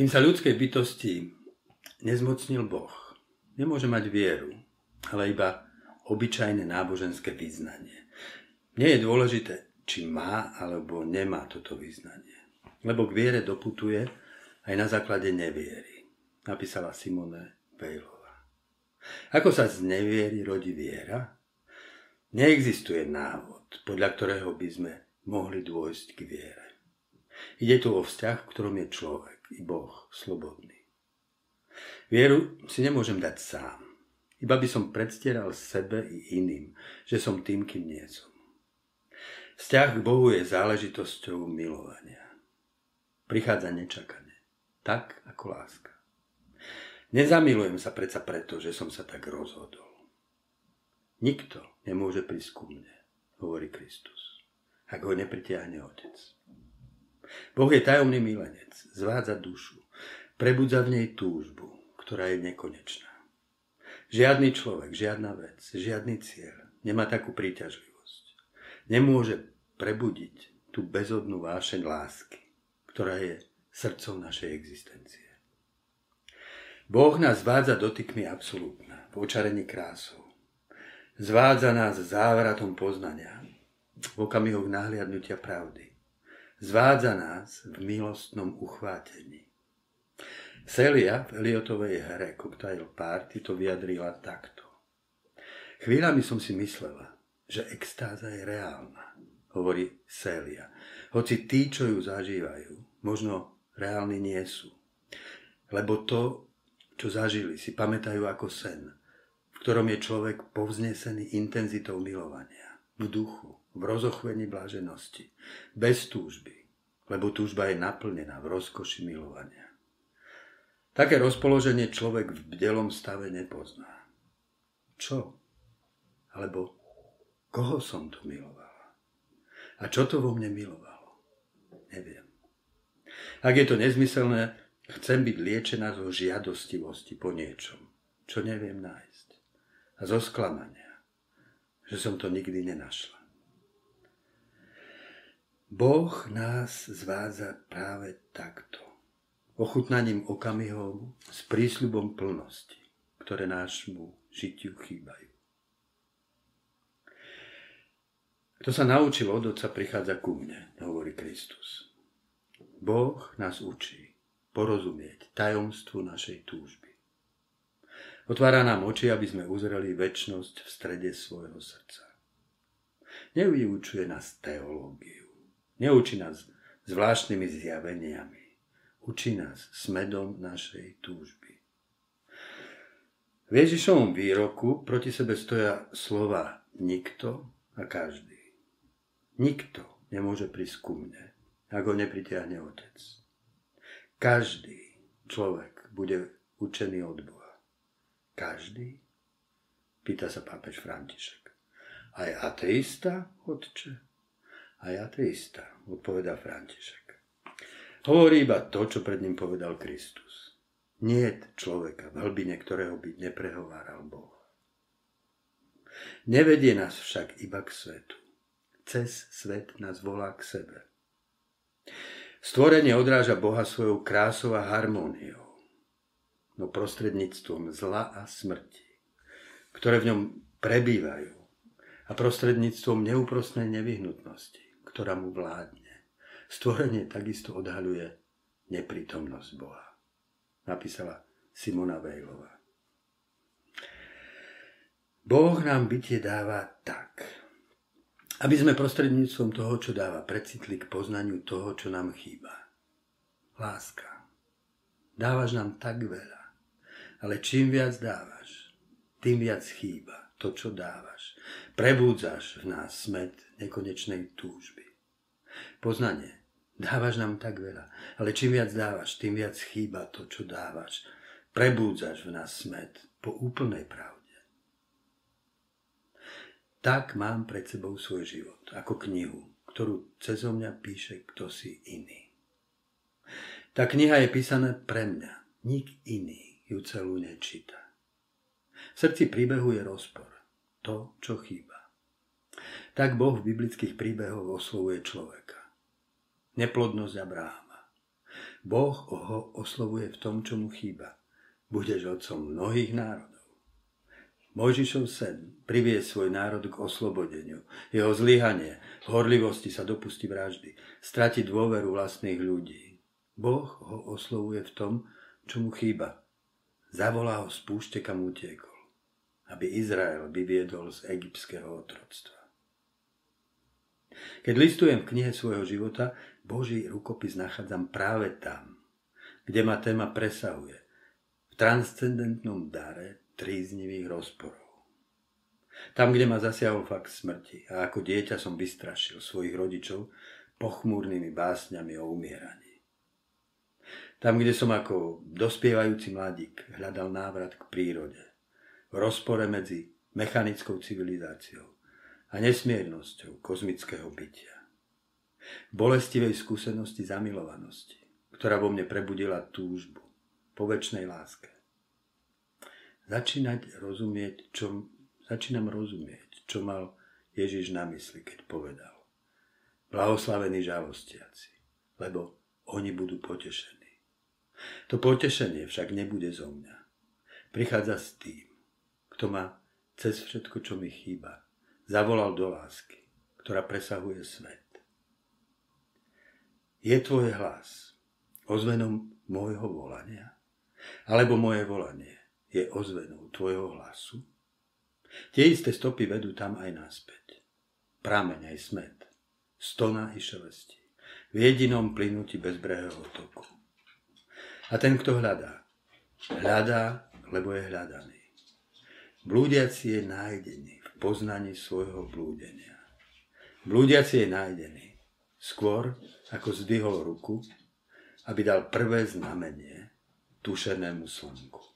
Kým sa ľudskej bytosti nezmocnil Boh, nemôže mať vieru, ale iba obyčajné náboženské vyznanie. Nie je dôležité, či má alebo nemá toto vyznanie. Lebo k viere doputuje aj na základe neviery, napísala Simone Bejlová. Ako sa z neviery rodí viera? Neexistuje návod, podľa ktorého by sme mohli dôjsť k viere. Ide tu o vzťah, v ktorom je človek i Boh slobodný. Vieru si nemôžem dať sám. Iba by som predstieral sebe i iným, že som tým, kým nie som. Vzťah k Bohu je záležitosťou milovania. Prichádza nečakane, tak ako láska. Nezamilujem sa predsa preto, že som sa tak rozhodol. Nikto nemôže prísť ku mne, hovorí Kristus, ak ho nepritiahne Otec. Boh je tajomný milenec, zvádza dušu, prebudza v nej túžbu, ktorá je nekonečná. Žiadny človek, žiadna vec, žiadny cieľ nemá takú príťažlivosť. Nemôže prebudiť tú bezodnú vášeň lásky, ktorá je srdcom našej existencie. Boh nás zvádza dotykmi absolútna, v očarení krásou. Zvádza nás závratom poznania, v okamihoch nahliadnutia pravdy. Zvádza nás v milostnom uchvátení. Celia v Eliotovej hre Cocktail Party to vyjadrila takto. Chvíľami som si myslela, že extáza je reálna, hovorí Celia. Hoci tí, čo ju zažívajú, možno reálni nie sú. Lebo to, čo zažili, si pamätajú ako sen, v ktorom je človek povznesený intenzitou milovania, v duchu, v rozochvení bláženosti, bez túžby, lebo túžba je naplnená v rozkoši milovania. Také rozpoloženie človek v bdelom stave nepozná. Čo? Alebo koho som tu milovala? A čo to vo mne milovalo? Neviem. Ak je to nezmyselné, chcem byť liečená zo žiadostivosti po niečom, čo neviem nájsť. A zo sklamania, že som to nikdy nenašla. Boh nás zvádza práve takto ochutnaním okamihov s prísľubom plnosti, ktoré nášmu žitiu chýbajú. Kto sa naučil od Otca, prichádza ku mne, hovorí Kristus. Boh nás učí porozumieť tajomstvu našej túžby. Otvára nám oči, aby sme uzreli väčnosť v strede svojho srdca. Nevyučuje nás teológiu, neučí nás zvláštnymi zjaveniami, Učí nás smedom našej túžby. V Ježišovom výroku proti sebe stoja slova nikto a každý. Nikto nemôže prísť ku mne, ak ho nepritiahne Otec. Každý človek bude učený od Boha. Každý? Pýta sa pápež František. Aj ateista, otče? Aj ateista, odpovedá František. Hovorí iba to, čo pred ním povedal Kristus. Nie človeka, v hlbine ktorého by neprehováral Boh. Nevedie nás však iba k svetu. Cez svet nás volá k sebe. Stvorenie odráža Boha svojou krásou a harmóniou, no prostredníctvom zla a smrti, ktoré v ňom prebývajú a prostredníctvom neúprostnej nevyhnutnosti, ktorá mu vládne. Stvorenie takisto odhaľuje neprítomnosť Boha. Napísala Simona Vejlová. Boh nám bytie dáva tak, aby sme prostredníctvom toho, čo dáva, precitli k poznaniu toho, čo nám chýba. Láska. Dávaš nám tak veľa, ale čím viac dávaš, tým viac chýba to, čo dávaš. Prebúdzaš v nás smet nekonečnej túžby. Poznanie Dávaš nám tak veľa, ale čím viac dávaš, tým viac chýba to, čo dávaš. Prebúdzaš v nás smet po úplnej pravde. Tak mám pred sebou svoj život, ako knihu, ktorú cez mňa píše kto si iný. Tá kniha je písaná pre mňa. Nik iný ju celú nečíta. V srdci príbehu je rozpor. To, čo chýba. Tak Boh v biblických príbehoch oslovuje človeka neplodnosť Abráma. Boh ho oslovuje v tom, čo mu chýba. Budeš otcom mnohých národov. Mojžišov sen privie svoj národ k oslobodeniu. Jeho zlyhanie, horlivosti sa dopustí vraždy, strati dôveru vlastných ľudí. Boh ho oslovuje v tom, čo mu chýba. Zavolá ho z púšte, kam utiekol, aby Izrael vyviedol z egyptského otroctva. Keď listujem v knihe svojho života, Boží rukopis nachádzam práve tam, kde ma téma presahuje. V transcendentnom dare tríznivých rozporov. Tam, kde ma zasiahol fakt smrti a ako dieťa som vystrašil svojich rodičov pochmúrnymi básňami o umieraní. Tam, kde som ako dospievajúci mladík hľadal návrat k prírode, v rozpore medzi mechanickou civilizáciou a nesmiernosťou kozmického bytia. Bolestivej skúsenosti zamilovanosti, ktorá vo mne prebudila túžbu po väčšnej láske začínať rozumieť, čo, začínam rozumieť, čo mal Ježiš na mysli, keď povedal. Blahoslavení žalostiaci, lebo oni budú potešení. To potešenie však nebude zo mňa. Prichádza s tým, kto ma cez všetko, čo mi chýba, zavolal do lásky, ktorá presahuje svet. Je tvoj hlas ozvenom môjho volania? Alebo moje volanie je ozvenou tvojho hlasu? Tie isté stopy vedú tam aj naspäť. Prameň aj smet, stona i šelesti, v jedinom plynutí bezbrehého toku. A ten, kto hľadá, hľadá, lebo je hľadaný. Blúdiaci je nájdený poznaní svojho blúdenia. Blúdiaci je nájdený skôr, ako zdvihol ruku, aby dal prvé znamenie tušenému slnku.